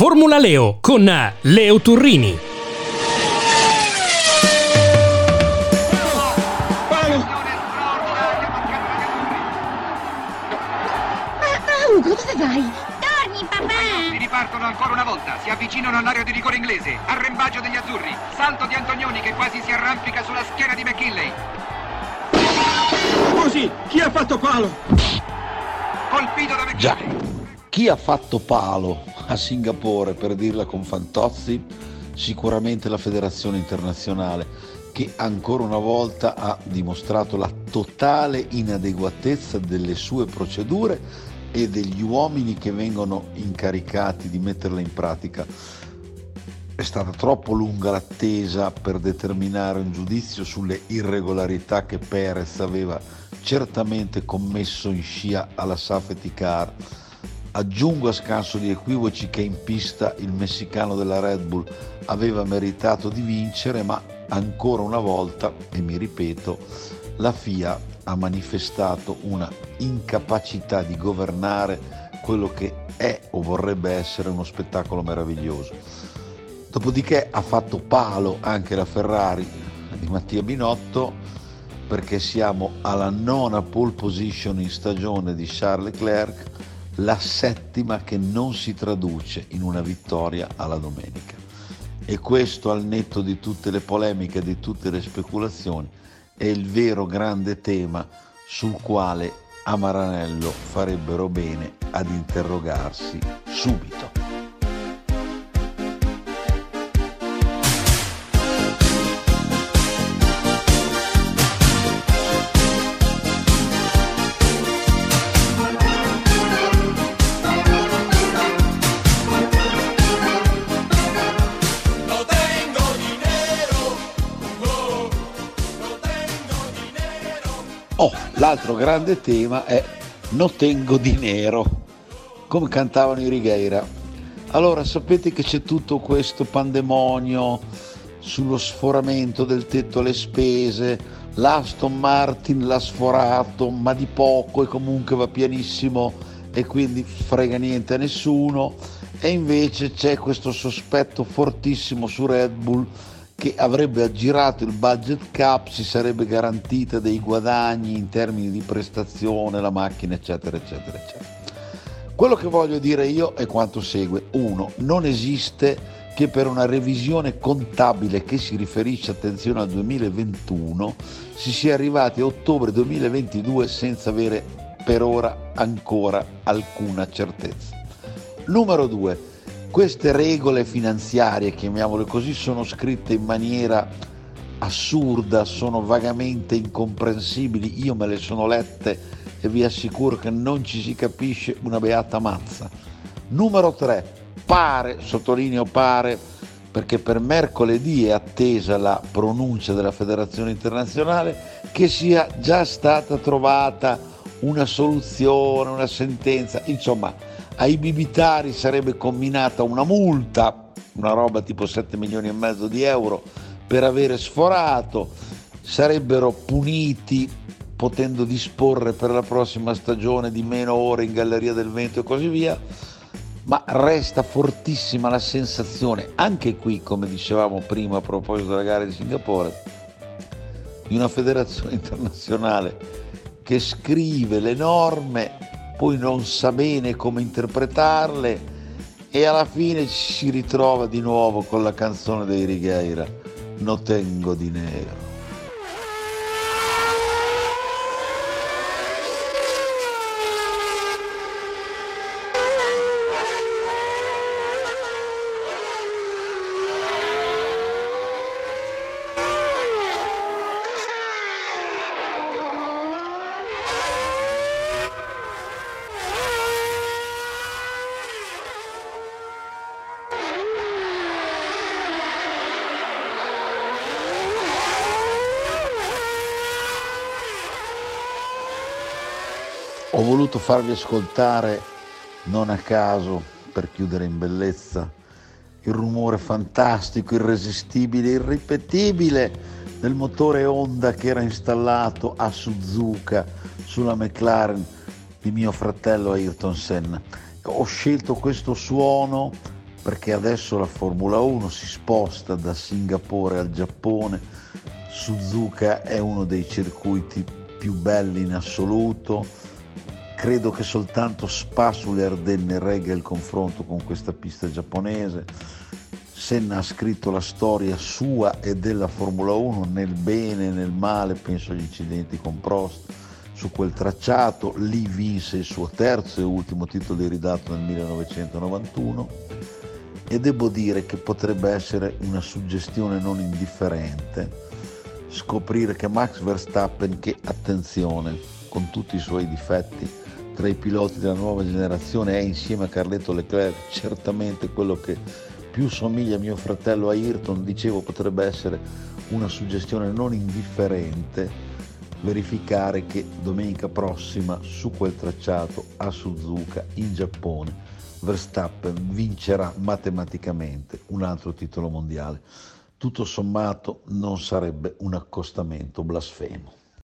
Formula Leo con Leo Turrini. Ugo, dove vai? Torni, papà! Si ripartono ancora una volta, si avvicinano all'area di rigore inglese, arrembaggio degli azzurri, salto di Antonioni che quasi si arrampica sulla schiena di McKinley. Così, chi ha fatto palo? Colpito da Già, McKinley. chi ha fatto palo a Singapore, per dirla con Fantozzi? Sicuramente la Federazione Internazionale che ancora una volta ha dimostrato la totale inadeguatezza delle sue procedure e degli uomini che vengono incaricati di metterle in pratica. È stata troppo lunga l'attesa per determinare un giudizio sulle irregolarità che Perez aveva certamente commesso in scia alla safety car. Aggiungo a scanso di equivoci che in pista il messicano della Red Bull aveva meritato di vincere, ma ancora una volta, e mi ripeto, la FIA ha manifestato una incapacità di governare quello che è o vorrebbe essere uno spettacolo meraviglioso. Dopodiché ha fatto palo anche la Ferrari di Mattia Binotto perché siamo alla nona pole position in stagione di Charles Leclerc, la settima che non si traduce in una vittoria alla domenica. E questo al netto di tutte le polemiche, di tutte le speculazioni, è il vero grande tema sul quale a Maranello farebbero bene ad interrogarsi subito. Oh, l'altro grande tema è No tengo dinero, come cantavano i Righeira. Allora, sapete che c'è tutto questo pandemonio sullo sforamento del tetto alle spese, l'Aston Martin l'ha sforato, ma di poco e comunque va pianissimo e quindi frega niente a nessuno. E invece c'è questo sospetto fortissimo su Red Bull che avrebbe aggirato il budget cap, si sarebbe garantita dei guadagni in termini di prestazione, la macchina, eccetera, eccetera, eccetera. Quello che voglio dire io è quanto segue. Uno, non esiste che per una revisione contabile che si riferisce, attenzione, al 2021, si sia arrivati a ottobre 2022 senza avere per ora ancora alcuna certezza. Numero due, queste regole finanziarie, chiamiamole così, sono scritte in maniera assurda, sono vagamente incomprensibili, io me le sono lette e vi assicuro che non ci si capisce una beata mazza. Numero 3, pare, sottolineo pare, perché per mercoledì è attesa la pronuncia della Federazione Internazionale, che sia già stata trovata una soluzione, una sentenza, insomma ai bibitari sarebbe combinata una multa, una roba tipo 7 milioni e mezzo di euro per avere sforato, sarebbero puniti potendo disporre per la prossima stagione di meno ore in Galleria del Vento e così via, ma resta fortissima la sensazione, anche qui come dicevamo prima a proposito della gara di Singapore, di una federazione internazionale che scrive le norme poi non sa bene come interpretarle e alla fine ci si ritrova di nuovo con la canzone dei Righeira, No tengo dinero. Ho voluto farvi ascoltare, non a caso, per chiudere in bellezza, il rumore fantastico, irresistibile, irripetibile del motore Honda che era installato a Suzuka sulla McLaren di mio fratello Ayrton Senna. Ho scelto questo suono perché adesso la Formula 1 si sposta da Singapore al Giappone, Suzuka è uno dei circuiti più belli in assoluto, credo che soltanto Spa sulle Ardenne regga il confronto con questa pista giapponese. Senna ha scritto la storia sua e della Formula 1 nel bene e nel male, penso agli incidenti con Prost su quel tracciato, lì vinse il suo terzo e ultimo titolo di ridato nel 1991 e devo dire che potrebbe essere una suggestione non indifferente scoprire che Max Verstappen, che attenzione, con tutti i suoi difetti, tra i piloti della nuova generazione è insieme a Carletto Leclerc certamente quello che più somiglia a mio fratello Ayrton, dicevo potrebbe essere una suggestione non indifferente verificare che domenica prossima su quel tracciato a Suzuka in Giappone Verstappen vincerà matematicamente un altro titolo mondiale. Tutto sommato non sarebbe un accostamento blasfemo.